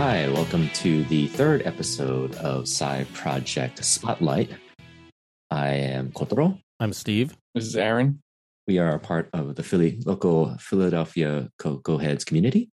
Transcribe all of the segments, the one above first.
Hi, welcome to the third episode of Side Project Spotlight. I am Kotaro. I'm Steve. This is Aaron. We are a part of the Philly local Philadelphia CocoaHeads community.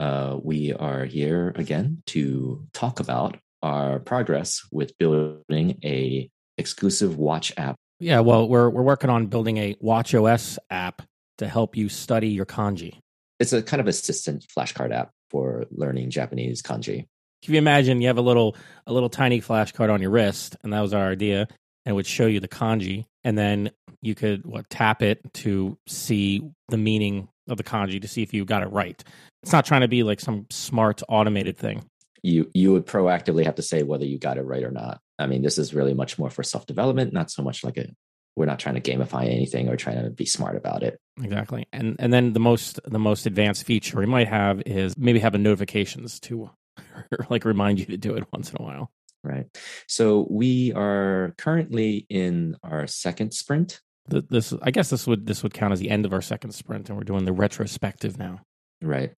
Uh, we are here again to talk about our progress with building a exclusive watch app. Yeah, well, we're we're working on building a Watch OS app to help you study your kanji. It's a kind of assistant flashcard app for learning Japanese kanji. Can you imagine you have a little a little tiny flashcard on your wrist, and that was our idea, and it would show you the kanji, and then you could what tap it to see the meaning of the kanji to see if you got it right. It's not trying to be like some smart automated thing. You you would proactively have to say whether you got it right or not. I mean, this is really much more for self development, not so much like a we're not trying to gamify anything or trying to be smart about it. Exactly. And and then the most the most advanced feature we might have is maybe having notifications to like remind you to do it once in a while. Right. So we are currently in our second sprint. The, this I guess this would this would count as the end of our second sprint and we're doing the retrospective now. Right.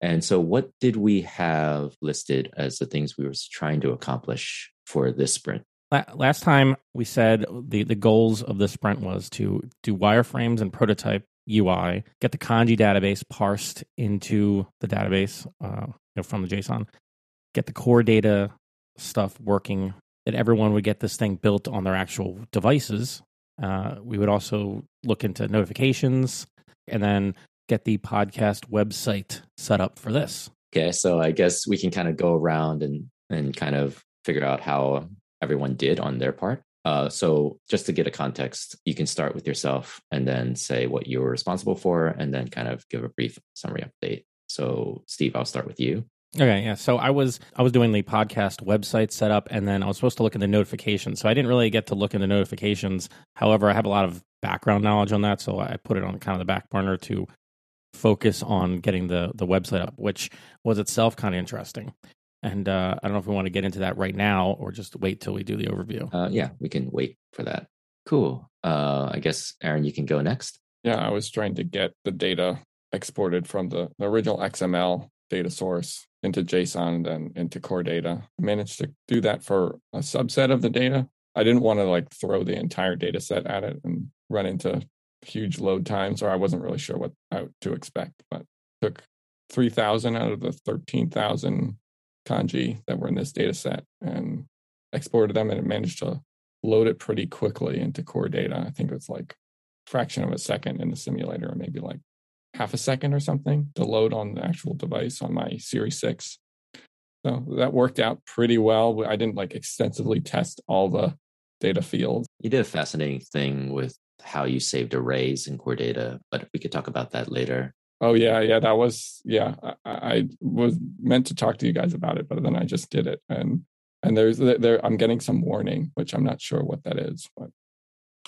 And so what did we have listed as the things we were trying to accomplish for this sprint? Last time we said the, the goals of the sprint was to do wireframes and prototype UI, get the kanji database parsed into the database uh, you know, from the JSON, get the core data stuff working, that everyone would get this thing built on their actual devices. Uh, we would also look into notifications and then get the podcast website set up for this. Okay, so I guess we can kind of go around and and kind of figure out how everyone did on their part. Uh, so just to get a context, you can start with yourself and then say what you were responsible for, and then kind of give a brief summary update. So, Steve, I'll start with you. Okay, yeah. So I was I was doing the podcast website setup, and then I was supposed to look in the notifications. So I didn't really get to look in the notifications. However, I have a lot of background knowledge on that, so I put it on kind of the back burner to focus on getting the the website up, which was itself kind of interesting. And uh, I don't know if we want to get into that right now or just wait till we do the overview. Uh, yeah, we can wait for that. Cool. Uh, I guess Aaron, you can go next. Yeah, I was trying to get the data exported from the, the original XML data source into JSON and then into core data. I managed to do that for a subset of the data. I didn't want to like throw the entire data set at it and run into huge load times, or I wasn't really sure what to expect, but took 3,000 out of the 13,000 kanji that were in this data set and exported them and it managed to load it pretty quickly into core data. I think it was like fraction of a second in the simulator, or maybe like half a second or something to load on the actual device on my Series 6. So that worked out pretty well. I didn't like extensively test all the data fields. You did a fascinating thing with how you saved arrays in core data, but we could talk about that later. Oh yeah, yeah, that was yeah. I, I, was meant to talk to you guys about it, but then I just did it, and and there's there I'm getting some warning, which I'm not sure what that is, but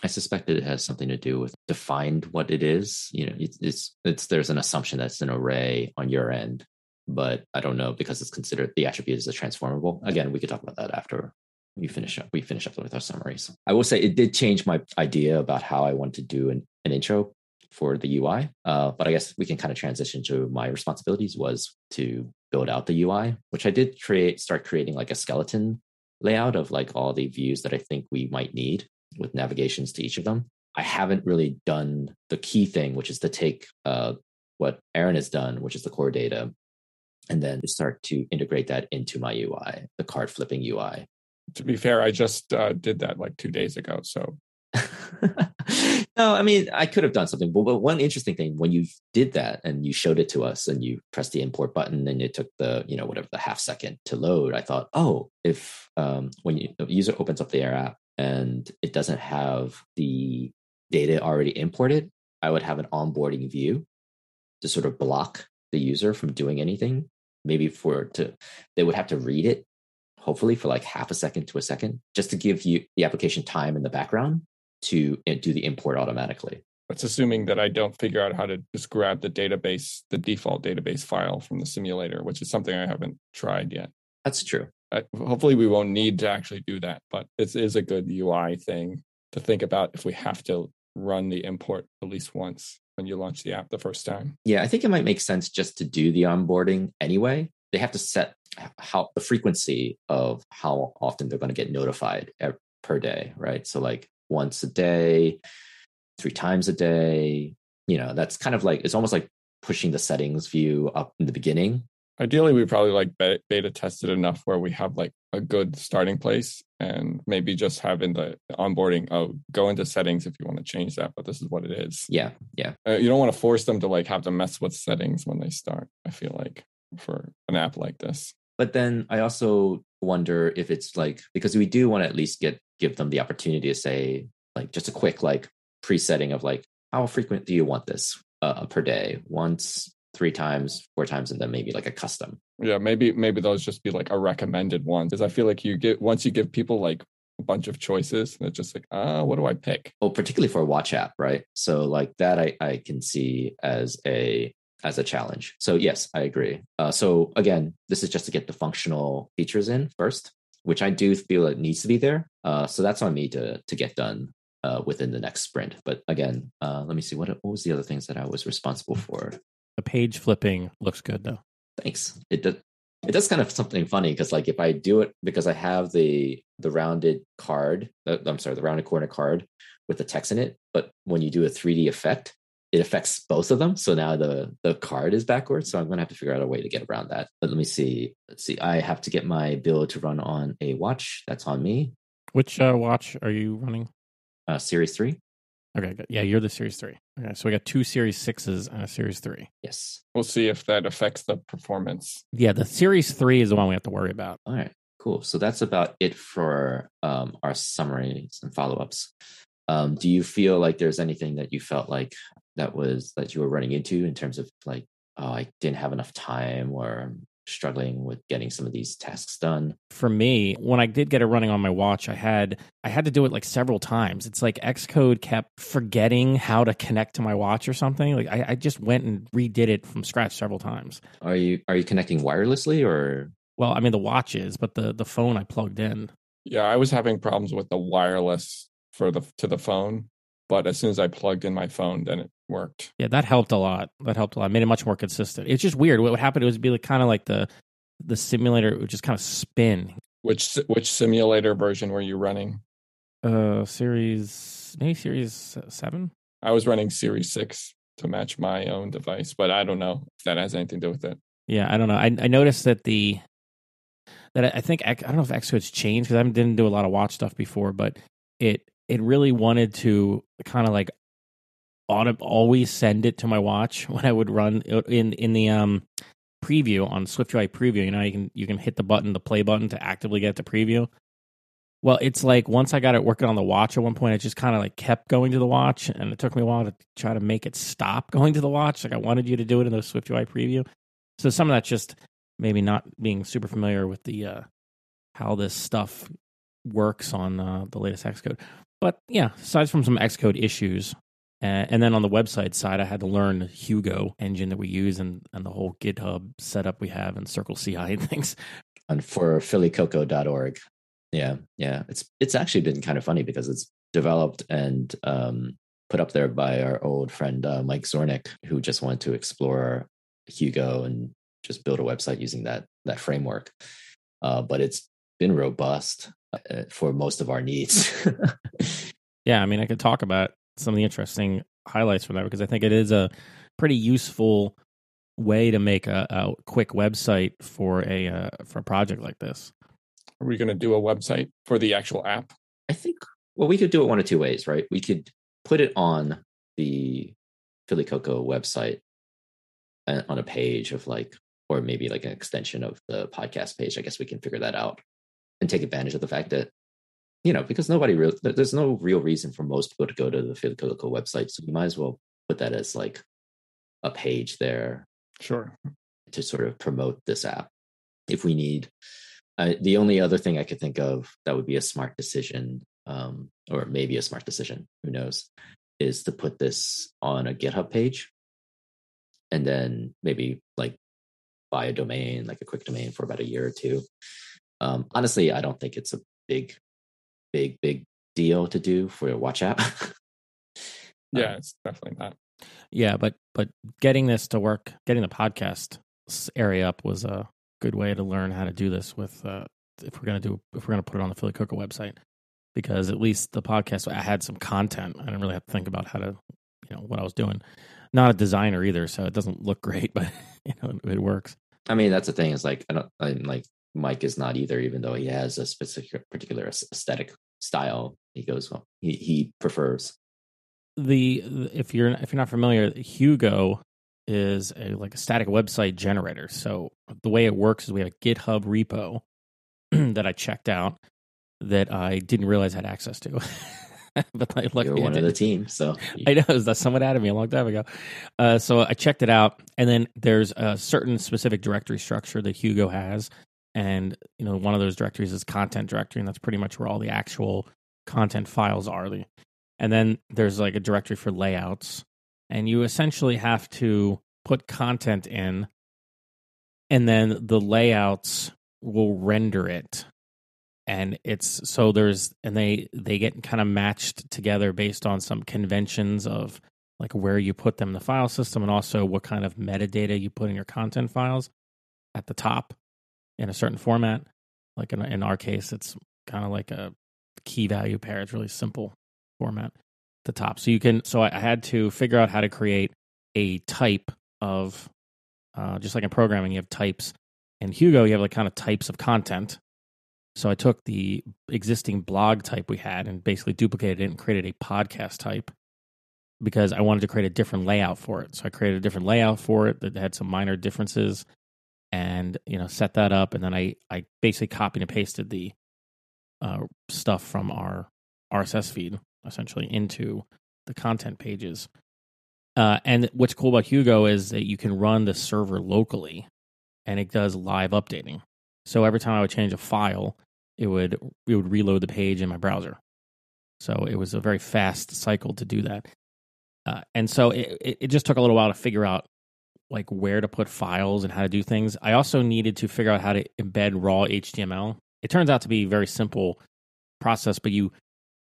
I suspect it has something to do with defined what it is. You know, it's it's, it's there's an assumption that's an array on your end, but I don't know because it's considered the attribute is a transformable. Again, we could talk about that after we finish up. We finish up with our summaries. I will say it did change my idea about how I want to do an, an intro for the UI. Uh, but I guess we can kind of transition to my responsibilities was to build out the UI, which I did create, start creating like a skeleton layout of like all the views that I think we might need with navigations to each of them. I haven't really done the key thing, which is to take uh, what Aaron has done, which is the core data, and then start to integrate that into my UI, the card flipping UI. To be fair, I just uh, did that like two days ago. So no, I mean, I could have done something. But, but one interesting thing, when you did that and you showed it to us and you pressed the import button and it took the, you know, whatever the half second to load, I thought, oh, if um, when you, the user opens up the Air app and it doesn't have the data already imported, I would have an onboarding view to sort of block the user from doing anything. Maybe for to, they would have to read it hopefully for like half a second to a second, just to give you the application time in the background to uh, do the import automatically. That's assuming that I don't figure out how to just grab the database, the default database file from the simulator, which is something I haven't tried yet. That's true. Uh, hopefully, we won't need to actually do that, but it is a good UI thing to think about if we have to run the import at least once when you launch the app the first time. Yeah, I think it might make sense just to do the onboarding anyway. they have to set how the frequency of how often they're going to get notified per day, right? So like once a day, three times a day. You know, that's kind of like it's almost like pushing the settings view up in the beginning. Ideally, we probably like beta tested enough where we have like a good starting place and maybe just having the onboarding oh go into settings if you want to change that but this is what it is yeah yeah uh, you don't want to force them to like have to mess with settings when they start i feel like for an app like this but then i also wonder if it's like because we do want to at least get give them the opportunity to say like just a quick like presetting of like how frequent do you want this uh, per day? Once three times four times and then maybe like a custom. Yeah maybe maybe those just be like a recommended one because i feel like you get once you give people like a bunch of choices and it's just like ah uh, what do i pick? Well particularly for a watch app right? So like that i i can see as a as a challenge. So yes i agree. Uh, so again this is just to get the functional features in first which i do feel it needs to be there uh, so that's on me to to get done uh, within the next sprint but again uh, let me see what what was the other things that i was responsible for the page flipping looks good though thanks. It does. It does kind of something funny because, like, if I do it because I have the the rounded card, uh, I'm sorry, the rounded corner card with the text in it, but when you do a 3D effect, it affects both of them. So now the the card is backwards. So I'm going to have to figure out a way to get around that. But let me see. Let's see. I have to get my build to run on a watch. That's on me. Which uh, watch are you running? Uh, series three. Okay, good. Yeah, you're the Series 3. Okay, so we got two Series 6s and a Series 3. Yes. We'll see if that affects the performance. Yeah, the Series 3 is the one we have to worry about. All right, cool. So that's about it for um, our summaries and follow ups. Um, do you feel like there's anything that you felt like that was that you were running into in terms of like, oh, I didn't have enough time or struggling with getting some of these tasks done for me when i did get it running on my watch i had i had to do it like several times. It's like xcode kept forgetting how to connect to my watch or something. Like i, I just went and redid it from scratch several times. Are you are you connecting wirelessly or? Well i mean the watch is but the the phone i plugged in. Yeah i was having problems with the wireless for the to the phone but as soon as I plugged in my phone, then it worked. Yeah, that helped a lot. That helped a lot. Made it much more consistent. It's just weird. What would happen? It would be like, kind of like the the simulator would just kind of spin. Which which simulator version were you running? Uh, series maybe series seven. I was running series six to match my own device, but I don't know if that has anything to do with it. Yeah, I don't know. I I noticed that the that I think I don't know if Xcode's changed because I didn't do a lot of watch stuff before, but it it really wanted to kind of like auto always send it to my watch when I would run in in the um preview on SwiftUI preview. You know, you can you can hit the button, the play button to actively get to preview. Well, it's like once I got it working on the watch at one point, it just kind of like kept going to the watch, and it took me a while to try to make it stop going to the watch. Like I wanted you to do it in the SwiftUI preview. So some of that's just maybe not being super familiar with the uh, how this stuff works on uh, the latest Xcode. But yeah, aside from some Xcode issues, uh, and then on the website side, I had to learn Hugo engine that we use and, and the whole GitHub setup we have and Circle CI and things. And for phillycocoa.org. Yeah, yeah. It's it's actually been kind of funny because it's developed and um, put up there by our old friend uh, Mike Zornek, who just wanted to explore Hugo and just build a website using that that framework. Uh, but it's been robust uh, for most of our needs. yeah, I mean, I could talk about some of the interesting highlights from that because I think it is a pretty useful way to make a, a quick website for a uh, for a project like this. Are we going to do a website for the actual app? I think well, we could do it one of two ways, right? We could put it on the Philly Cocoa website uh, on a page of like, or maybe like an extension of the podcast page. I guess we can figure that out and take advantage of the fact that you know because nobody really there's no real reason for most people to go to the Cocoa website, so we might as well put that as like a page there. Sure. To sort of promote this app, if we need. Uh, the only other thing I could think of that would be a smart decision, um, or maybe a smart decision, who knows, is to put this on a GitHub page, and then maybe like buy a domain, like a quick domain for about a year or two, um, honestly, I don't think it's a big, big, big deal to do for your watch app. yeah, um, it's definitely not. Yeah, but but getting this to work, getting the podcast area up was a good way to learn how to do this with uh, if we're gonna do if we're gonna put it on the Philly Cocoa website because at least the podcast I had some content. I didn't really have to think about how to you know what I was doing. Not a designer either, so it doesn't look great, but you know it works. I mean, that's the thing is like I don't I'm like Mike is not either, even though he has a specific particular aesthetic style. He goes well, he, he prefers the if you're if you're not familiar, Hugo is a like a static website generator. So the way it works is we have a GitHub repo that I checked out that I didn't realize I had access to. but I You're one of the team, so I know that someone added me a long time ago. Uh, so I checked it out, and then there's a certain specific directory structure that Hugo has, and you know one of those directories is content directory, and that's pretty much where all the actual content files are. And then there's like a directory for layouts. And you essentially have to put content in and then the layouts will render it. And it's so there's and they they get kind of matched together based on some conventions of like where you put them in the file system and also what kind of metadata you put in your content files at the top in a certain format like in, in our case it's kind of like a key value pair it's really simple format at the top. So you can. So I had to figure out how to create a type of, uh, just like in programming, you have types. In Hugo, you have like kind of types of content. So I took the existing blog type we had and basically duplicated it and created a podcast type because I wanted to create a different layout for it. So I created a different layout for it that had some minor differences and you know set that up and then I I basically copied and pasted the uh, stuff from our RSS feed essentially into the content pages. Uh, and what's cool about Hugo is that you can run the server locally, and it does live updating. So every time I would change a file, it would it would reload the page in my browser. So it was a very fast cycle to do that. Uh, and so it, it just took a little while to figure out like where to put files and how to do things. I also needed to figure out how to embed raw HTML. It turns out to be a very simple process, but you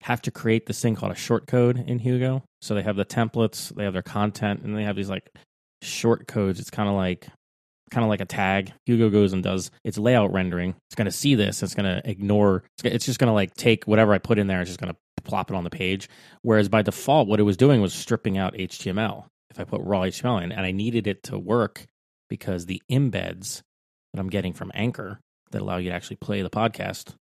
have to create this thing called a short code in Hugo. So they have the templates, they have their content, and they have these like short codes. It's kind of like kind of like a tag. Hugo goes and does its layout rendering. It's going to see this. It's going to ignore. It's just going to like take whatever I put in there. It's just going to plop it on the page. Whereas by default, what it was doing was stripping out HTML. If I put raw HTML in, and I needed it to work because the embeds that I'm getting from Anchor that allow you to actually play the podcast,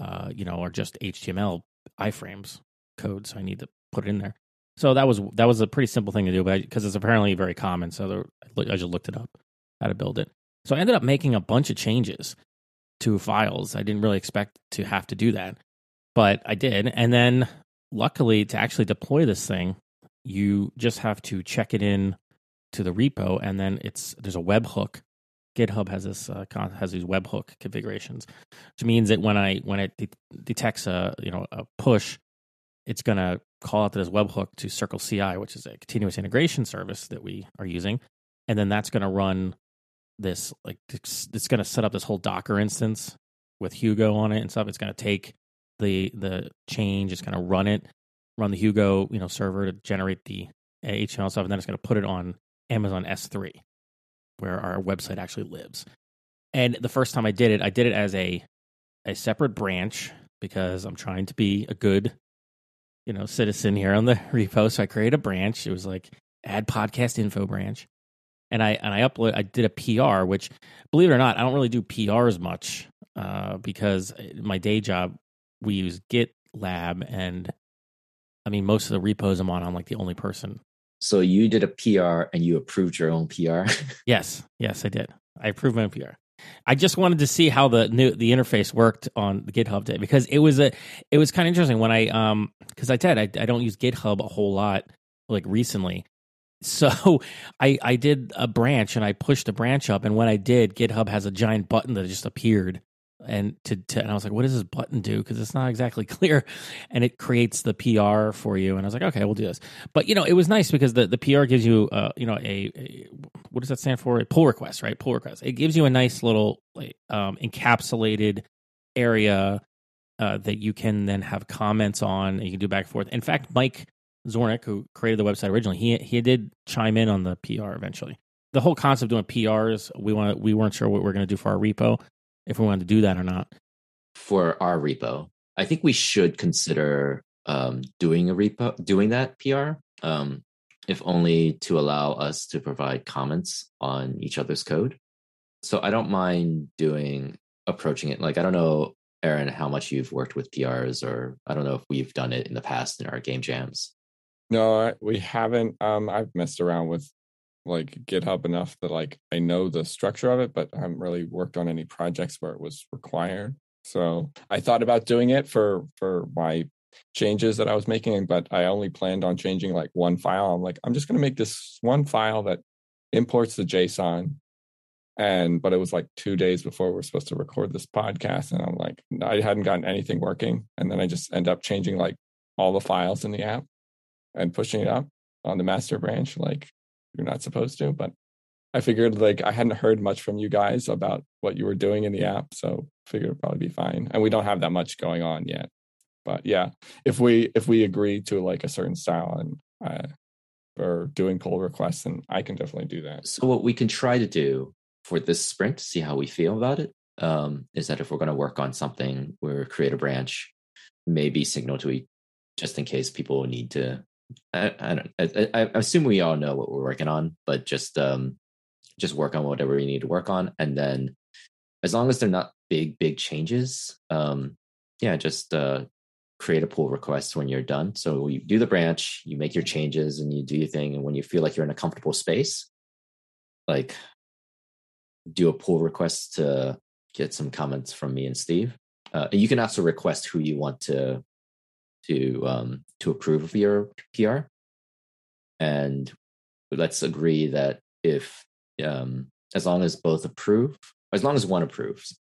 uh, you know, are just HTML iframes code, so I need to put it in there. So that was that was a pretty simple thing to do, but because it's apparently very common, so there, I just looked it up how to build it. So I ended up making a bunch of changes to files. I didn't really expect to have to do that, but I did. And then luckily to actually deploy this thing, you just have to check it in to the repo, and then it's there's a webhook GitHub has this uh, has these webhook configurations, which means that when I when it de- detects a you know a push, it's going to call out to this webhook to Circle CI, which is a continuous integration service that we are using, and then that's going to run this like it's, it's going to set up this whole Docker instance with Hugo on it and stuff. It's going to take the the change, it's going to run it, run the Hugo you know server to generate the HTML stuff, and then it's going to put it on Amazon S3 where our website actually lives. And the first time I did it, I did it as a a separate branch because I'm trying to be a good, you know, citizen here on the repo. So I created a branch. It was like add podcast info branch. And I and I upload I did a PR, which believe it or not, I don't really do PRs much uh, because my day job we use GitLab and I mean most of the repos I'm on, I'm like the only person so you did a PR and you approved your own PR. yes, yes, I did. I approved my own PR. I just wanted to see how the new the interface worked on the GitHub day because it was a it was kind of interesting when I um because I did I, I don't use GitHub a whole lot like recently. So I I did a branch and I pushed a branch up and when I did GitHub has a giant button that just appeared and to, to and I was like, what does this button do? Because it's not exactly clear, and it creates the PR for you. And I was like, okay, we'll do this. But you know, it was nice because the the PR gives you, uh, you know, a, a what does that stand for? A pull request, right? Pull request. It gives you a nice little like, um, encapsulated area uh, that you can then have comments on. And you can do back and forth. In fact, Mike Zornek, who created the website originally, he he did chime in on the PR eventually. the whole concept of doing PRs, we want we weren't sure what we are going to do for our repo, if we wanted to do that or not. For our repo, I think we should consider um, doing a repo, doing that PR, um, if only to allow us to provide comments on each other's code. So I don't mind doing approaching it. Like I don't know, Aaron, how much you've worked with PRs, or I don't know if we've done it in the past in our game jams. No, we haven't. Um, I've messed around with like GitHub enough that like I know the structure of it, but I haven't really worked on any projects where it was required. So I thought about doing it for for my changes that I was making, but I only planned on changing like one file. I'm like, I'm just going to make this one file that imports the JSON. And but it was like two days before we are supposed to record this podcast, and I'm like, I hadn't gotten anything working, and then I just end up changing like all the files in the app and pushing it up on the master branch. Like you're not supposed to. But I figured like I hadn't heard much from you guys about what you were doing in the app, so figured it'd probably be fine. And we don't have that much going on yet. But yeah, if we if we agree to like a certain style and uh, or doing pull requests, then I can definitely do that. So what we can try to do for this sprint see how we feel about it um, is that if we're going to work on something, we create a branch, maybe signal to each just in case people need to I, I. I, assume we all know what we're working on, but just um, just work on whatever we need to work on, and then as long as they're not big big changes, um, yeah, just uh, create a pull request when you're done. So you do the branch, you make your changes, and you do your thing. And when you feel like you're in a comfortable space, like do a pull request to get some comments from me and Steve. Uh, and you can also request who you want to to um, to approve of your PR, and let's agree that if um, as long as both approve, as long as one approves,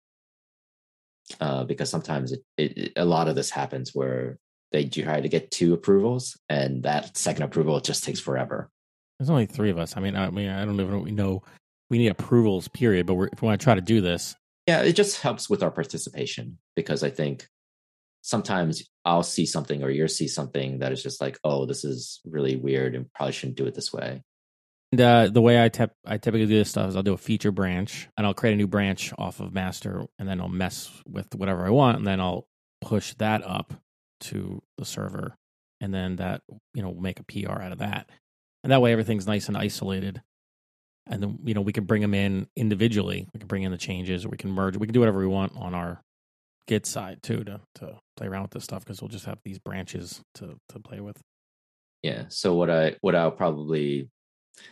uh, because sometimes it, it, a lot of this happens where they try to get two approvals, and that second approval just takes forever. There's only three of us. I mean, I mean, I don't even we know we need approvals, period. But if we want to try to do this, yeah, it just helps with our participation because I think sometimes I'll see something or you'll see something that is just like, oh, this is really weird and probably shouldn't do it this way. And uh, the way I, tep- I typically do this stuff is I'll do a feature branch and I'll create a new branch off of master and then I'll mess with whatever I want and then I'll push that up to the server and then that, you know, make a PR out of that. And that way everything's nice and isolated. And then, you know, we can bring them in individually. We can bring in the changes we can merge. We can do whatever we want on our Git side too to to play around with this stuff because we'll just have these branches to to play with. Yeah. So what I what I'll probably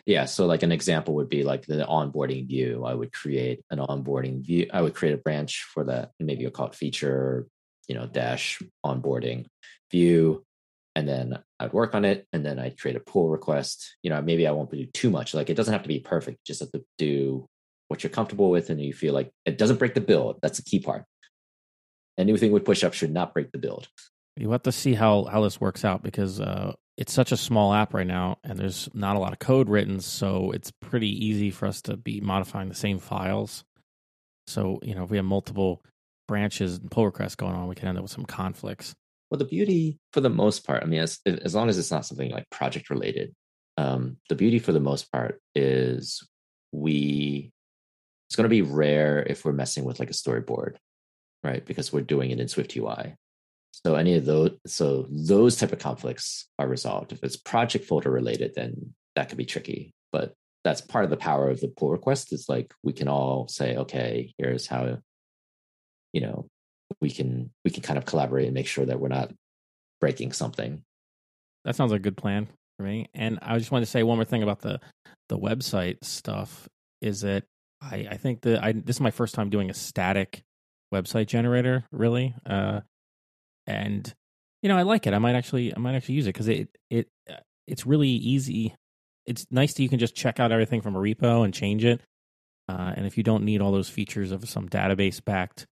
yeah, so like an example would be like the onboarding view. I would create an onboarding view. I would create a branch for that. Maybe you'll call it feature, you know, dash onboarding view. And then I'd work on it and then I'd create a pull request. You know, maybe I won't do too much. Like it doesn't have to be perfect. Just have to do what you're comfortable with and you feel like it doesn't break the build. That's the key part anything with push up should not break the build. You have to see how how this works out because uh, it's such a small app right now, and there's not a lot of code written, so it's pretty easy for us to be modifying the same files. So you know, if we have multiple branches and pull requests going on, we can end up with some conflicts. Well, the beauty, for the most part, I mean, as as long as it's not something like project related, um, the beauty for the most part is we. It's going to be rare if we're messing with like a storyboard right? Because we're doing it in Swift UI. So any of those, so those type of conflicts are resolved. If it's project folder related, then that could be tricky. But that's part of the power of the pull request. Is like we can all say, okay, here's how, you know, we can we can kind of collaborate and make sure that we're not breaking something. That sounds like a good plan for me. And I just wanted to say one more thing about the the website stuff. Is that I I think that I this is my first time doing a static website generator, really. Uh, and you know, I like it. I might actually, I might actually use it because it it uh, it's really easy. It's nice that you can just check out everything from a repo and change it. Uh, and if you don't need all those features of some database backed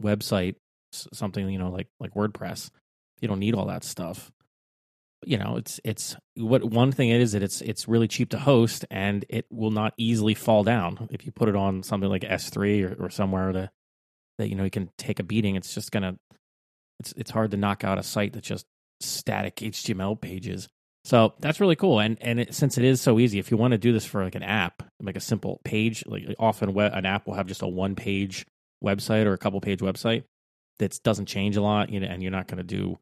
website, something you know like like WordPress, you don't need all that stuff. You know, it's it's what one thing is that it's it's really cheap to host and it will not easily fall down if you put it on something like S3 or, or somewhere to that you know you can take a beating. It's just gonna it's it's hard to knock out a site that's just static HTML pages. So that's really cool. And and it, since it is so easy, if you want to do this for like an app, like a simple page. Like often, an app will have just a one page website or a couple page website that doesn't change a lot, you know, and you're not going to do,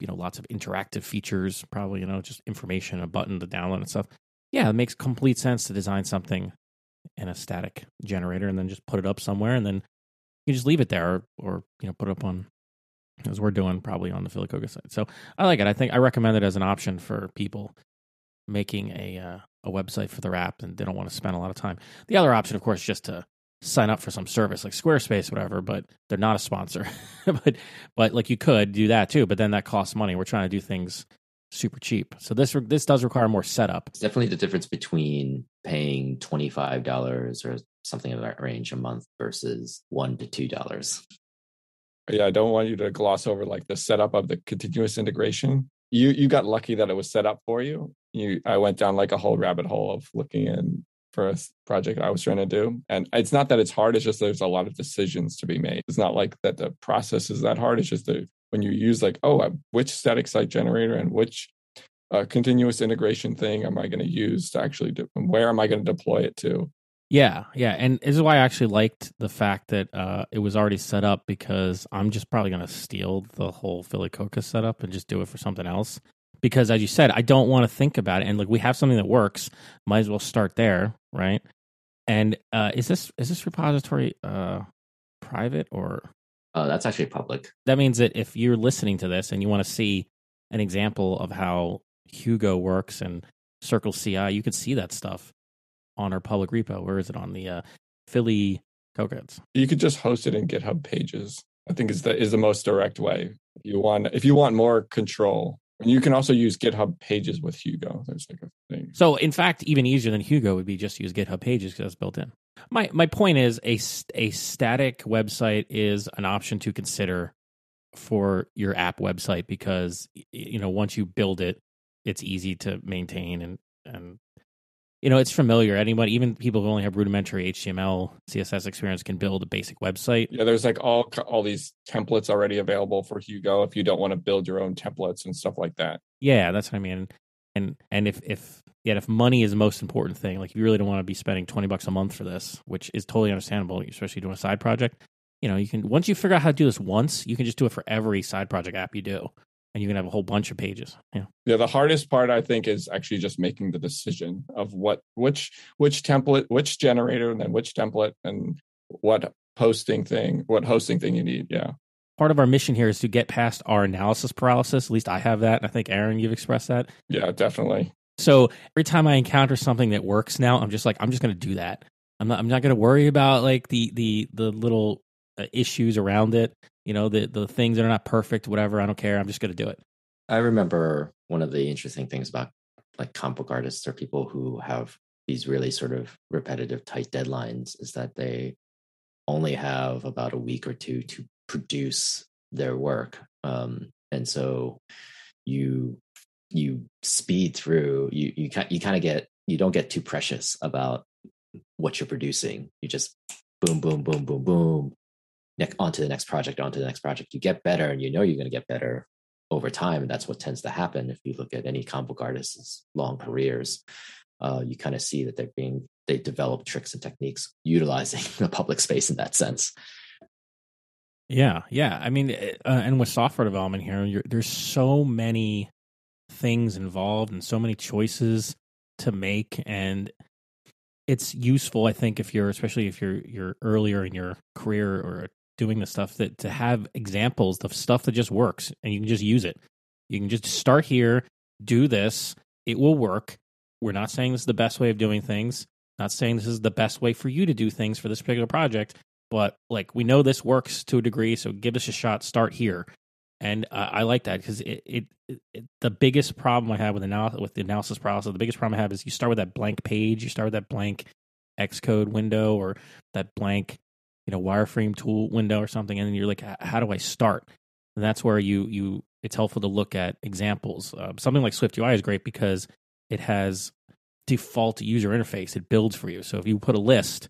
you know, lots of interactive features. Probably, you know, just information, a button to download and stuff. Yeah, it makes complete sense to design something in a static generator and then just put it up somewhere, and then you just leave it there, or, or you know, put it up on as we're doing probably on the Philly site. So I like it. I think I recommend it as an option for people making a uh, a website for their app and they don't want to spend a lot of time. The other option, of course, is just to sign up for some service like Squarespace, whatever. But they're not a sponsor. but but like you could do that too. But then that costs money. We're trying to do things super cheap. So this this does require more setup. It's definitely the difference between paying twenty five dollars or something of that range a month versus one to two dollars. Yeah, I don't want you to gloss over like the setup of the continuous integration. You you got lucky that it was set up for you. You I went down like a whole rabbit hole of looking in for a project I was trying to do. And it's not that it's hard, it's just there's a lot of decisions to be made. It's not like that the process is that hard. It's just that when you use like, oh, which static site generator and which uh, continuous integration thing am I going to use to actually do, where am I going to deploy it to? Yeah, yeah, and this is why I actually liked the fact that uh, it was already set up because I'm just probably going to steal the whole Philly Cocoa setup and just do it for something else. Because as you said, I don't want to think about it, and like we have something that works, might as well start there, right? And uh, is this is this repository uh, private or? Oh, that's actually public. That means that if you're listening to this and you want to see an example of how Hugo works and Circle CI, you can see that stuff on our public repo. Where is it on the uh, Philly CocoaHeads? You could just host it in GitHub Pages. I think is the is the most direct way. If you want if you want more control, and you can also use GitHub Pages with Hugo. There's like a thing. So in fact, even easier than Hugo would be just use GitHub Pages because it's built in. My my point is a a static website is an option to consider for your app website because you know once you build it, it's easy to maintain and and you know, it's familiar. Anybody, even people who only have rudimentary HTML, CSS experience, can build a basic website. Yeah, there's like all all these templates already available for Hugo if you don't want to build your own templates and stuff like that. Yeah, that's what I mean. And and if if yet if money is the most important thing, like if you really don't want to be spending twenty bucks a month for this, which is totally understandable, especially doing a side project. You know, you can once you figure out how to do this once, you can just do it for every side project app you do and you can have a whole bunch of pages. Yeah. Yeah. The hardest part I think is actually just making the decision of what which which template, which generator, and then which template and what posting thing, what hosting thing you need. Yeah. Part of our mission here is to get past our analysis paralysis. At least I have that. And I think Aaron, you've expressed that. Yeah, definitely. So every time I encounter something that works now, I'm just like, I'm just going to do that. I'm not. I'm not going to worry about like the the the little uh, issues around it you know the the things that are not perfect whatever i don't care i'm just going to do it. I remember one of the interesting things about like comic book artists or people who have these really sort of repetitive tight deadlines is that they only have about a week or two to produce their work. Um, and so you you speed through you you, you kind of get you don't get too precious about what you're producing. You just boom boom boom boom boom onto the next project, onto the next project. You get better and you know you're going to get better over time. And that's what tends to happen. If you look at any comic book artists' long careers, uh, you kind of see that they're being, they develop tricks and techniques utilizing the public space in that sense. Yeah. Yeah. I mean, uh, and with software development here, there's so many things involved and so many choices to make. And it's useful, I think, if you're, especially if you're, you're earlier in your career or doing the stuff that to have examples of stuff that just works and you can just use it. You can just start here, do this, it will work. We're not saying this is the best way of doing things. Not saying this is the best way for you to do things for this particular project, but like we know this works to a degree, so give us a shot. Start here, and uh, I like that because it, it, it, the biggest problem I have with analysis with the analysis process, the biggest problem I have is you start with that blank page, you start with that blank Xcode window or that blank you know wireframe tool window or something and you're like how do i start? And that's where you you it's helpful to look at examples. Uh, something like swift ui is great because it has default user interface. It builds for you. So if you put a list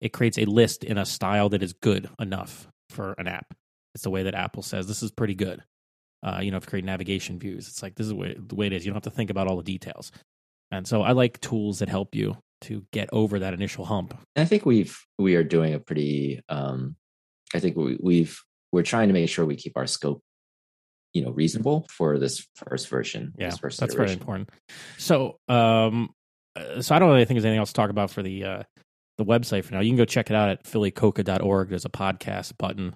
it creates a list in a style that is good enough for an app. It's the way that apple says this is pretty good. Uh, you know if you create navigation views it's like this is the way, the way it is. You don't have to think about all the details. And so i like tools that help you to get over that initial hump. I think we've we are doing a pretty. Um, I think we, we've we're trying to make sure we keep our scope, you know, reasonable for this first version. Yeah, this first that's very important. So, um, uh, so I don't really think there's anything else to talk about for the uh, the website for now. You can go check it out at phillycocoa.org. There's a podcast button.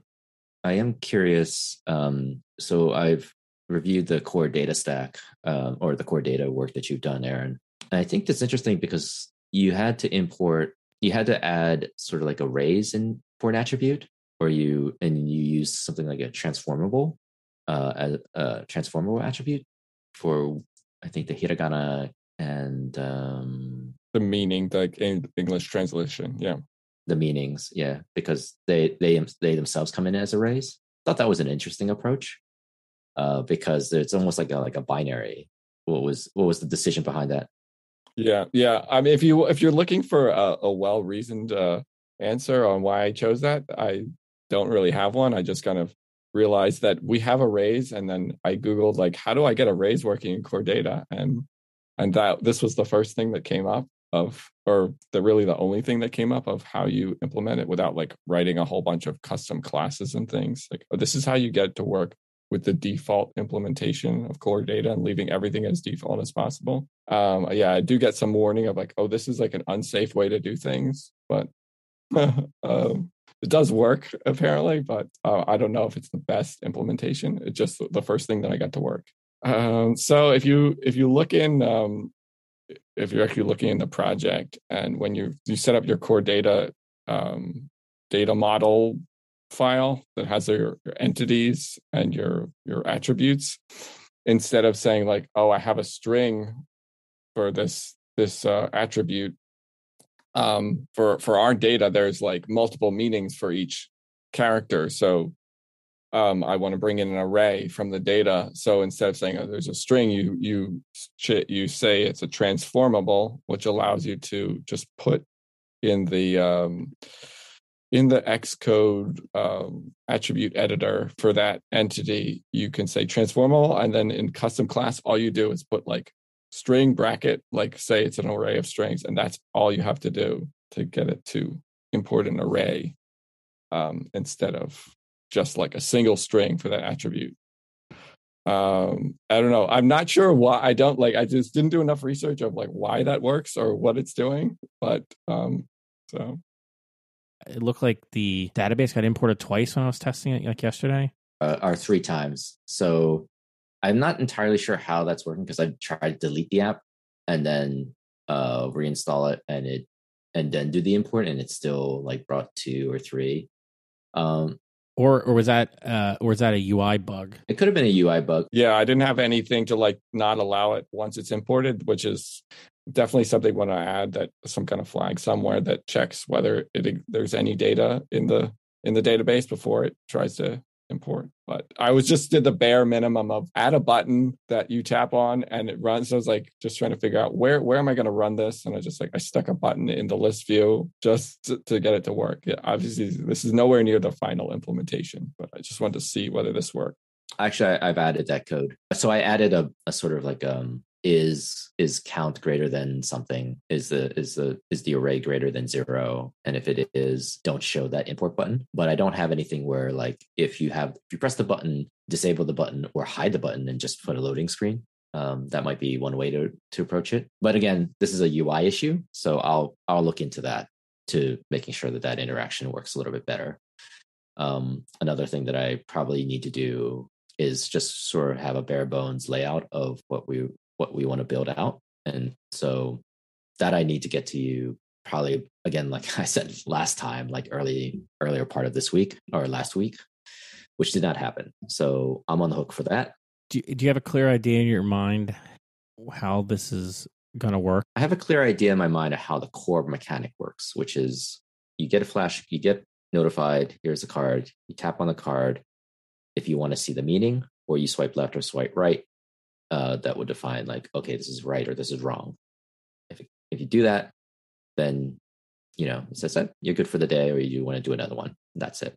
I am curious. Um, so I've reviewed the core data stack um, or the core data work that you've done, Aaron. And I think that's interesting because you had to import, you had to add sort of like arrays in for an attribute, or you and you use something like a transformable, uh, as a transformable attribute for I think the hiragana and um, The meaning, like in English translation. Yeah. the meanings yeah because they they they themselves come in as arrays thought that was an interesting approach uh because it's almost like a like a binary what was what was the decision behind that Yeah, yeah. I mean, if you if you're looking for a, a well reasoned uh, answer on why I chose that, I don't really have one. I just kind of realized that we have arrays, and then I googled like, how do I get arrays working in core data, and and that this was the first thing that came up of, or the really the only thing that came up of how you implement it without like writing a whole bunch of custom classes and things. Like, oh, this is how you get to work with the default implementation of core data and leaving everything as default as possible. Um, yeah, I do get some warning of like, oh, this is like an unsafe way to do things, but um, it does work apparently. But uh, I don't know if it's the best implementation. It's just the first thing that I got to work. Um, so if you if you look in um, if you're actually looking in the project and when you you set up your core data um, data model file that has your, your entities and your your attributes instead of saying like oh i have a string for this this uh, attribute. Um for for our data there's like multiple meanings for each character. So um i want to bring in an array from the data. So instead of saying oh, there's a string you you you say it's a transformable which allows you to just put in the um in the Xcode um, attribute editor for that entity, you can say transformable, and then in custom class, all you do is put like string bracket, like say it's an array of strings, and that's all you have to do to get it to import an array um, instead of just like a single string for that attribute. Um, I don't know. I'm not sure why. I don't like. I just didn't do enough research of like why that works or what it's doing. But um, so It looked like the database got imported twice when I was testing it, like yesterday. uh, are three times so i'm not entirely sure how that's working because i've tried to delete the app and then uh reinstall it and it and then do the import and it's still like brought two or three um Or or was that uh, or was that a UI bug? it could have been a ui bug yeah, I didn't have anything to like not allow it once it's imported, which is definitely something I want to add that some kind of flag somewhere that checks whether it there's any data in the in the database before it tries to import. But I was just did the bare minimum of add a button that you tap on and it runs. So I was like just trying to figure out where where am I going to run this? And I just like I stuck a button in the list view just to, to get it to work. Yeah, obviously this is nowhere near the final implementation, but I just wanted to see whether this worked. actually I, i've added that code so i added a, a sort of like um is is count greater than something is the is the is the array greater than zero and if it is don't show that import button. But i don't have anything where like if you have if you press the button disable the button or hide the button and just put a loading screen um, that might be one way to to approach it. But again this is a ui issue so i'll i'll look into that to making sure that that interaction works a little bit better. Um, another thing that i probably need to do is just sort of have a bare bones layout of what we what we want to build out and so that i need to get to you probably again like i said last time like early earlier part of this week or last week which did not happen. So i'm on the hook for that. Do you, do you have a clear idea in your mind how this is going to work? i have a clear idea in my mind of how the core mechanic works which is you get a flash you get notified here's a card you tap on the card. If you want to see the meaning or you swipe left or swipe right uh, that would define like okay this is right or this is wrong. If if you do that then you know it says that you're good for the day or you want to do another one that's it.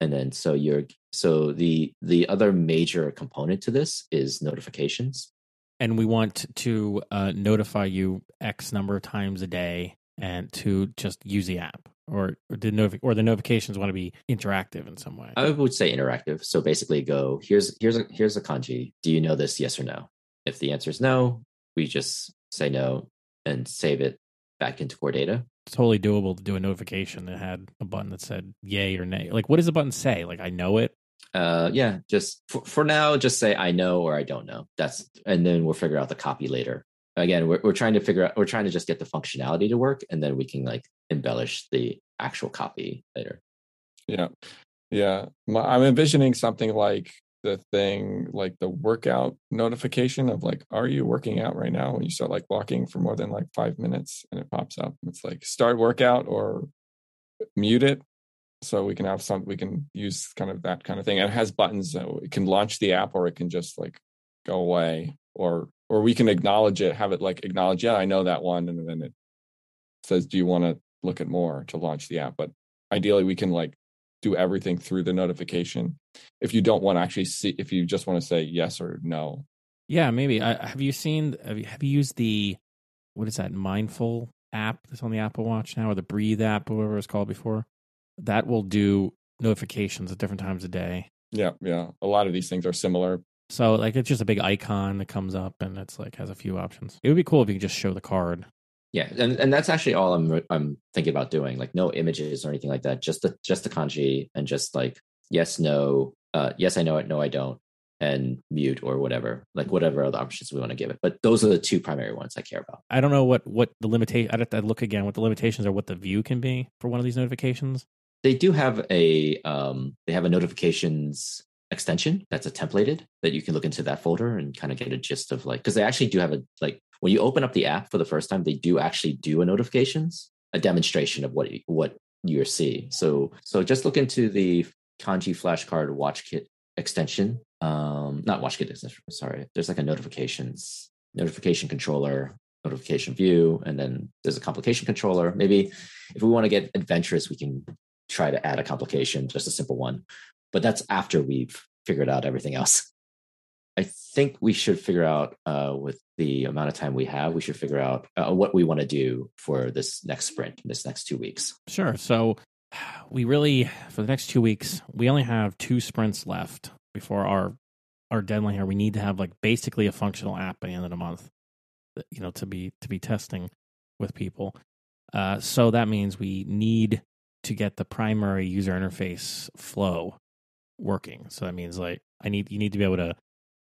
And then so you're so the the other major component to this is notifications. And we want to uh, notify you X number of times a day and to just use the app or, or the notif- or the notifications want to be interactive in some way. I would say interactive. So basically, go here's here's a here's a kanji. Do you know this? Yes or no? If the answer is no, we just say no and save it back into core data. totally doable to do a notification that had a button that said yay or nay. Like, what does the button say? Like, I know it. Uh, yeah, just for, for now, just say I know or I don't know. That's and then we'll figure out the copy later. Again, we're we're trying to figure out we're trying to just get the functionality to work, and then we can like embellish the actual copy later. Yeah. Yeah. I'm envisioning something like the thing, like the workout notification of like, are you working out right now? When you start like walking for more than like five minutes and it pops up. It's like start workout or mute it. So we can have some, we can use kind of that kind of thing. And it has buttons. So it can launch the app or it can just like go away or, or we can acknowledge it, have it like acknowledge, yeah, I know that one. And then it says, do you want to look at more to launch the app? But ideally we can like do everything through the notification if you don't want to actually see if you just want to say yes or no Yeah, maybe. I, have you seen? Have you, have you used the what is that mindful app that's on the Apple Watch now, or the Breathe app, or whatever it's called before? That will do notifications at different times of day. yeah yeah a lot of these things are similar So like it's just a big icon that comes up and it's like has a few options. It would be cool if you could just show the card. Yeah, and, and that's actually all I'm I'm thinking about doing. Like no images or anything like that. Just the just the kanji and just like yes, no, uh, yes, I know it, no, I don't, and mute or whatever. Like whatever other options we want to give it. But those are the two primary ones I care about. I don't know what what the limitation. I'd have to look again what the limitations are. What the view can be for one of these notifications. They do have a um, they have a notifications extension that's a templated that you can look into that folder and kind of get a gist of like because they actually do have a like when you open up the app for the first time they do actually do a notifications a demonstration of what what you're seeing. So so just look into the kanji flashcard WatchKit extension um not WatchKit extension sorry there's like a notifications notification controller notification view and then there's a complication controller. Maybe if we want to get adventurous we can try to add a complication just a simple one but that's after we've figured out everything else. I think we should figure out uh, with the amount of time we have, we should figure out uh, what we want to do for this next sprint, this next two weeks. Sure. So we really for the next two weeks we only have two sprints left before our our deadline here. We need to have like basically a functional app by the end of the month, you know, to be to be testing with people. Uh, so that means we need to get the primary user interface flow working. So that means like I need you need to be able to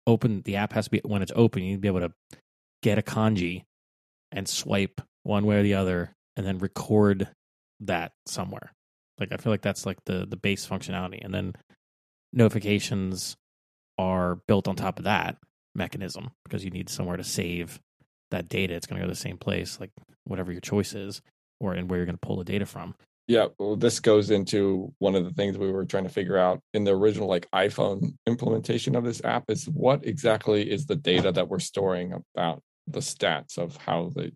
open the app has to be when it's open, you need to be able to get a kanji and swipe one way or the other and then record that somewhere. Like I feel like that's like the the base functionality. And then notifications are built on top of that mechanism because you need somewhere to save that data. It's going to go to the same place, like whatever your choice is, or and where you're going to pull the data from. Yeah well this goes into one of the things we were trying to figure out in the original like iphone implementation of this app is what exactly is the data that we're storing about the stats of how the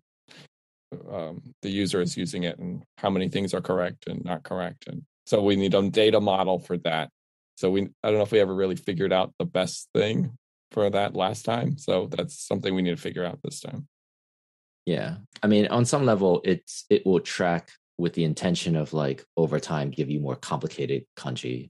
um, the user is using it and how many things are correct and not correct and so we need a data model for that so we i don't know if we ever really figured out the best thing for that last time so that's something we need to figure out this time Yeah. I mean, on some level, it's it will track with the intention of like over time give you more complicated kanji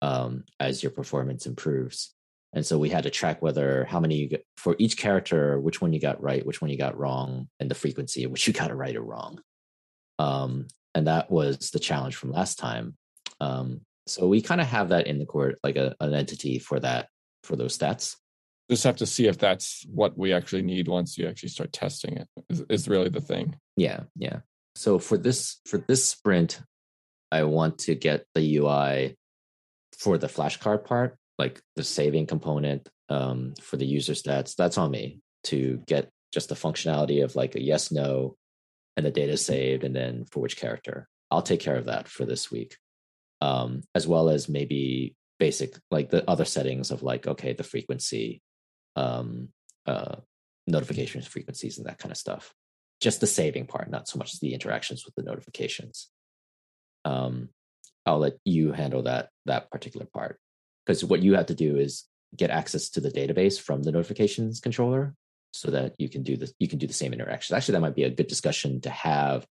um, as your performance improves. And so we had to track whether how many you get for each character, which one you got right, which one you got wrong, and the frequency at which you got it right or wrong. Um, and that was the challenge from last time. Um, so we kind of have that in the court, like a, an entity for that for those stats. just have to see if that's what we actually need once you actually start testing it is, is really the thing Yeah, yeah. So for this for this sprint, I want to get the UI for the flashcard part, like the saving component um, for the user stats. That's on me to get just the functionality of like a yes, no, and the data saved, and then for which character. I'll take care of that for this week, um, as well as maybe basic like the other settings of like okay the frequency, um, uh, notifications frequencies and that kind of stuff just the saving part, not so much the interactions with the notifications. Um, I'll let you handle that that particular part because what you have to do is get access to the database from the notifications controller, so that you can do the you can do the same interactions actually that might be a good discussion to have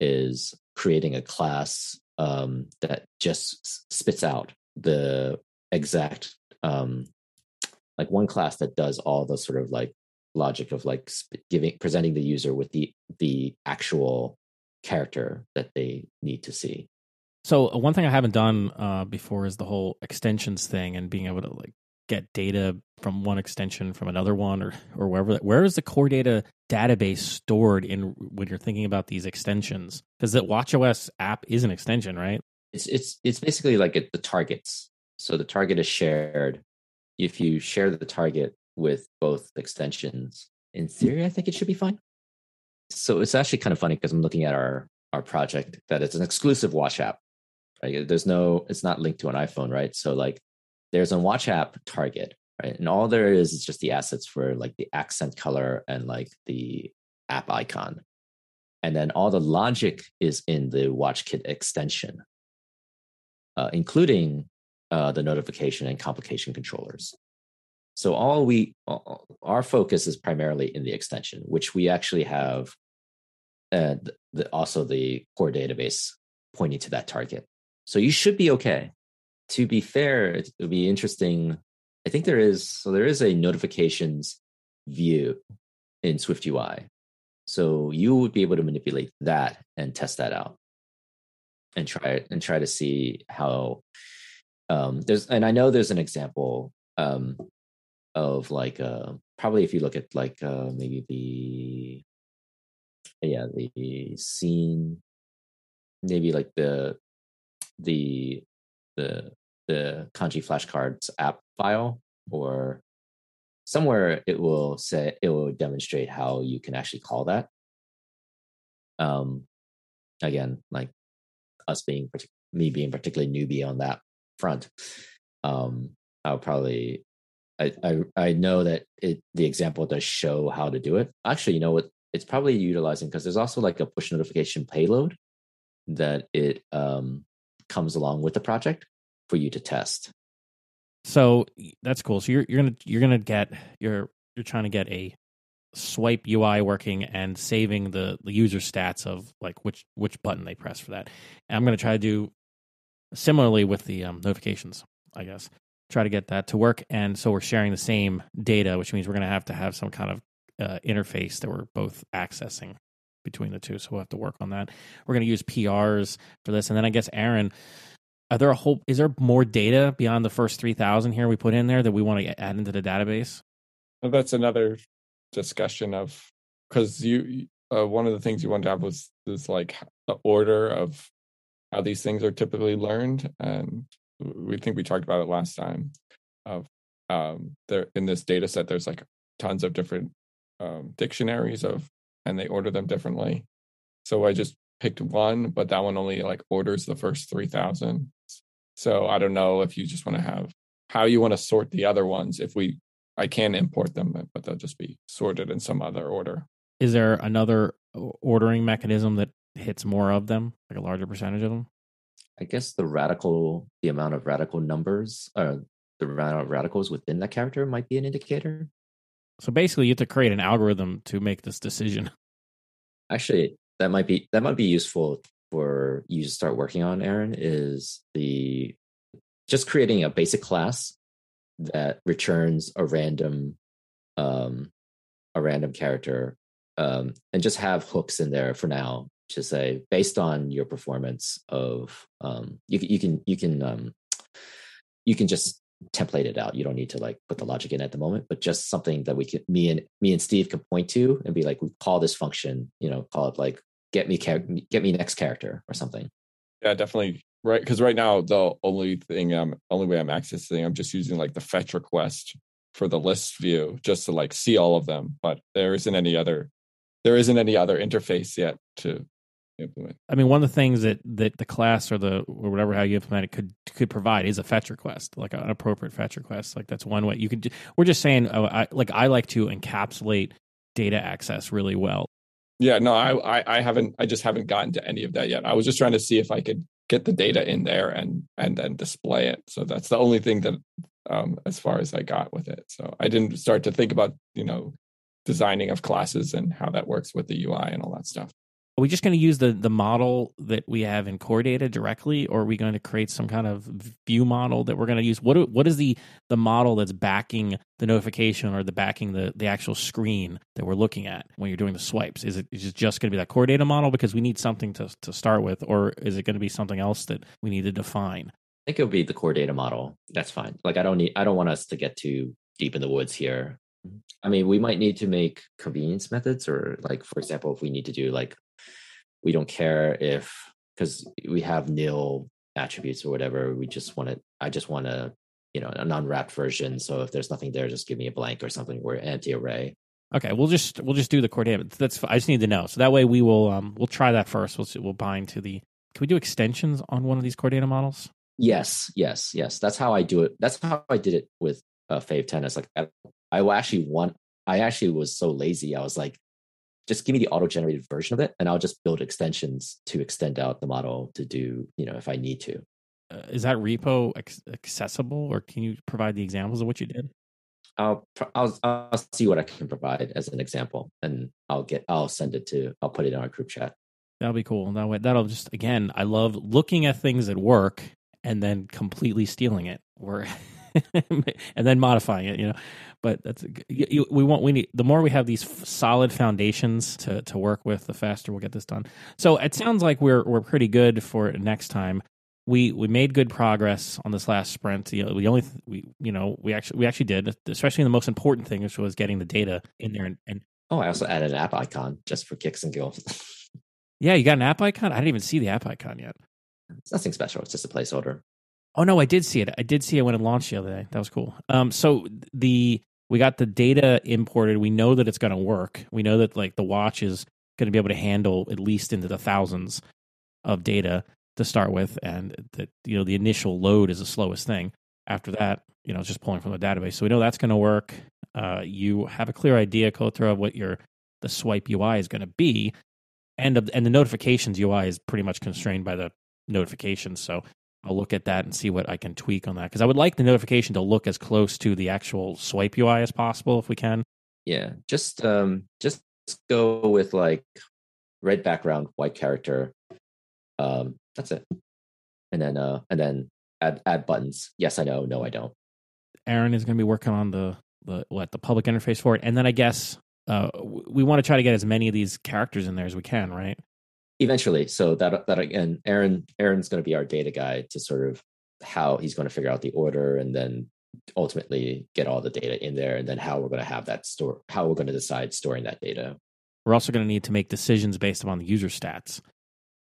is creating a class um, that just spits out the exact um, like one class that does all the sort of like logic of like giving presenting the user with the the actual character that they need to see. So uh, one thing i haven't done uh, before is the whole extensions thing and being able to like get data from one extension from another one or or wherever where is the core data database stored in when you're thinking about these extensions? Because the watchOS app is an extension right? It's it's it's basically like the targets. So the target is shared. If you share the target with both extensions in theory i think it should be fine so it's actually kind of funny because i'm looking at our our project that it's an exclusive watch app right there's no it's not linked to an iphone right so like there's a watch app target, right? And all there is is just the assets for like the accent color and like the app icon. And then all the logic is in the WatchKit extension, uh, including uh, the notification and complication controllers. So all we, our focus is primarily in the extension, which we actually have, and the, also the core database pointing to that target. So you should be okay to be fair, it would be interesting. I think there is so there is a notifications view in Swift UI. So you would be able to manipulate that and test that out and try and try to see how um, there's and I know there's an example um, of like uh, probably if you look at like uh, maybe the yeah the scene maybe like the the the the kanji flashcards app file or somewhere it will say it will demonstrate how you can actually call that. Um again like us being me being particularly newbie on that front um i'll probably I, I know that it the example does show how to do it actually you know what it's probably utilizing because there's also like a push notification payload that it um comes along with the project for you to test. So that's cool. So you're you're gonna you're gonna get you're you're trying to get a swipe UI working and saving the the user stats of like which which button they press for that. And I'm gonna try to do similarly with the um, notifications. I guess try to get that to work. And so we're sharing the same data, which means we're gonna have to have some kind of uh, interface that we're both accessing between the two. So we'll have to work on that. We're going to use PRs for this, and then I guess Aaron, are there a whole? Is there more data beyond the first three thousand here we put in there that we want to add into the database? Well, that's another discussion of because you uh, one of the things you wanted to have was this like the order of how these things are typically learned, and we think we talked about it last time. Of um, there in this data set, there's like tons of different um, dictionaries of and they order them differently. So I just picked one, but that one only like orders the first 3000. So I don't know if you just want to have how you want to sort the other ones. If we, I can import them, but they'll just be sorted in some other order. Is there another ordering mechanism that hits more of them, like a larger percentage of them? I guess the radical, the amount of radical numbers, uh, the amount of radicals within that character might be an indicator. So basically, you have to create an algorithm to make this decision. Actually, that might be that might be useful for you to start working on. Aaron is the just creating a basic class that returns a random um, a random character um, and just have hooks in there for now to say based on your performance of um, you, you can you can um, you can just template it out. You don't need to like put the logic in at the moment, but just something that we can me and me and Steve can point to and be like, we call this function, you know, call it like get me get me next character or something. Yeah, definitely. Right, because right now the only thing I'm only way I'm accessing, I'm just using like the fetch request for the list view just to like see all of them, but there isn't any other there isn't any other interface yet to implement. I mean, one of the things that that the class or the or whatever how you implement it could could provide is a fetch request, like an appropriate fetch request. Like that's one way you could. We're just saying, oh, I, like I like to encapsulate data access really well. Yeah, no, I, I I haven't. I just haven't gotten to any of that yet. I was just trying to see if I could get the data in there and and then display it. So that's the only thing that um as far as I got with it. So I didn't start to think about you know designing of classes and how that works with the UI and all that stuff. Are we just going to use the the model that we have in core data directly, or are we going to create some kind of view model that we're going to use? What what is the the model that's backing the notification or the backing the the actual screen that we're looking at when you're doing the swipes? Is it is it just going to be that core data model because we need something to to start with, or is it going to be something else that we need to define? I think it'll be the core data model. That's fine. Like I don't need I don't want us to get too deep in the woods here. I mean, we might need to make convenience methods, or like for example, if we need to do like we don't care if because we have nil attributes or whatever we just want to i just want to you know a non-wrapped version so if there's nothing there just give me a blank or something or anti-array. Okay we'll just we'll just do the core data that's i just need to know so that way we will um we'll try that first we'll we'll bind to the can we do extensions on one of these core data models? Yes yes yes that's how i do it that's how i did it with uh, fave tennis like I, I actually want i actually was so lazy i was like just give me the auto generated version of it and I'll just build extensions to extend out the model to do, you know, if I need to. Uh, is that repo accessible or can you provide the examples of what you did? I'll, I'll, I'll see what I can provide as an example and I'll get, I'll send it to, I'll put it in our group chat. That'll be cool. That way, that'll just, again, I love looking at things that work and then completely stealing it or, and then modifying it, you know, but that's you, we want we need the more we have these solid foundations to to work with, the faster we'll get this done. So it sounds like we're we're pretty good for next time. We we made good progress on this last sprint. You know, we only we you know we actually we actually did, especially the most important thing, which was getting the data in there. And, and oh, I also added an app icon just for kicks and giggles. yeah, you got an app icon. I didn't even see the app icon yet. It's nothing special. It's just a placeholder. Oh no, I did see it. I did see it when it launched the other day. That was cool. Um, so the we got the data imported. We know that it's going to work. We know that like the watch is going to be able to handle at least into the thousands of data to start with, and that you know the initial load is the slowest thing. After that, you know, it's just pulling from the database. So we know that's going to work. Uh, you have a clear idea, Kotaro, of what your the swipe UI is going to be, and and the notifications UI is pretty much constrained by the notifications. So I'll look at that and see what I can tweak on that because I would like the notification to look as close to the actual swipe UI as possible if we can. Yeah, just um, just go with like red background, white character. Um, that's it, and then uh, and then add add buttons. Yes, I know. No, I don't. Aaron is going to be working on the the what the public interface for it, and then I guess uh, we want to try to get as many of these characters in there as we can, right? Eventually. So that that again aaron aaron's going to be our data guy to sort of how he's going to figure out the order and then ultimately get all the data in there and then how we're going to have that store how we're going to decide storing that data. We're also going to need to make decisions based upon the user stats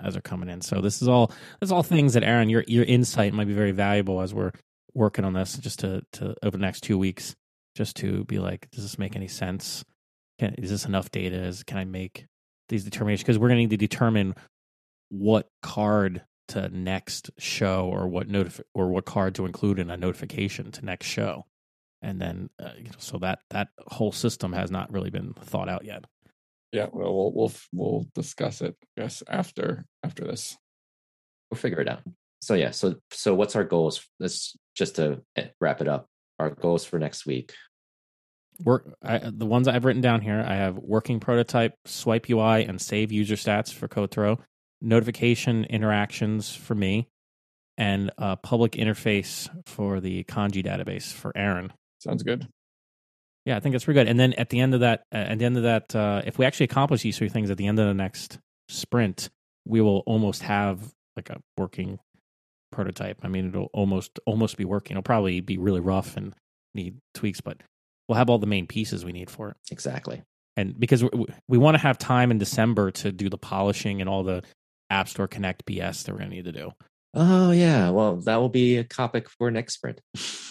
as they're coming in. So this is all this is all things that aaron your your insight might be very valuable as we're working on this just to to over the next two weeks just to be like does this make any sense? Can, is this enough data? Is can i make these determinations because we're going to need to determine what card to next show or what notif- or what card to include in a notification to next show. And then uh, so that that whole system has not really been thought out yet. Yeah well we'll we'll, we'll discuss it I guess after after this. We'll figure it out. So yeah so so what's our goals? Let's just to eh, wrap it up. Our goals for next week work I, the ones I've written down here. I have working prototype, swipe UI, and save user stats for Kotaro, notification interactions for me, and a public interface for the kanji database for Aaron. Sounds good. Yeah, I think that's pretty good. And then at the end of that, uh, at the end of that, uh, if we actually accomplish these three things at the end of the next sprint, we will almost have like a working prototype. I mean, it'll almost almost be working. It'll probably be really rough and need tweaks, but we'll have all the main pieces we need for it. Exactly. And because we, we want to have time in December to do the polishing and all the App Store Connect BS that we're going to need to do. Oh, yeah. Well, that will be a topic for next sprint.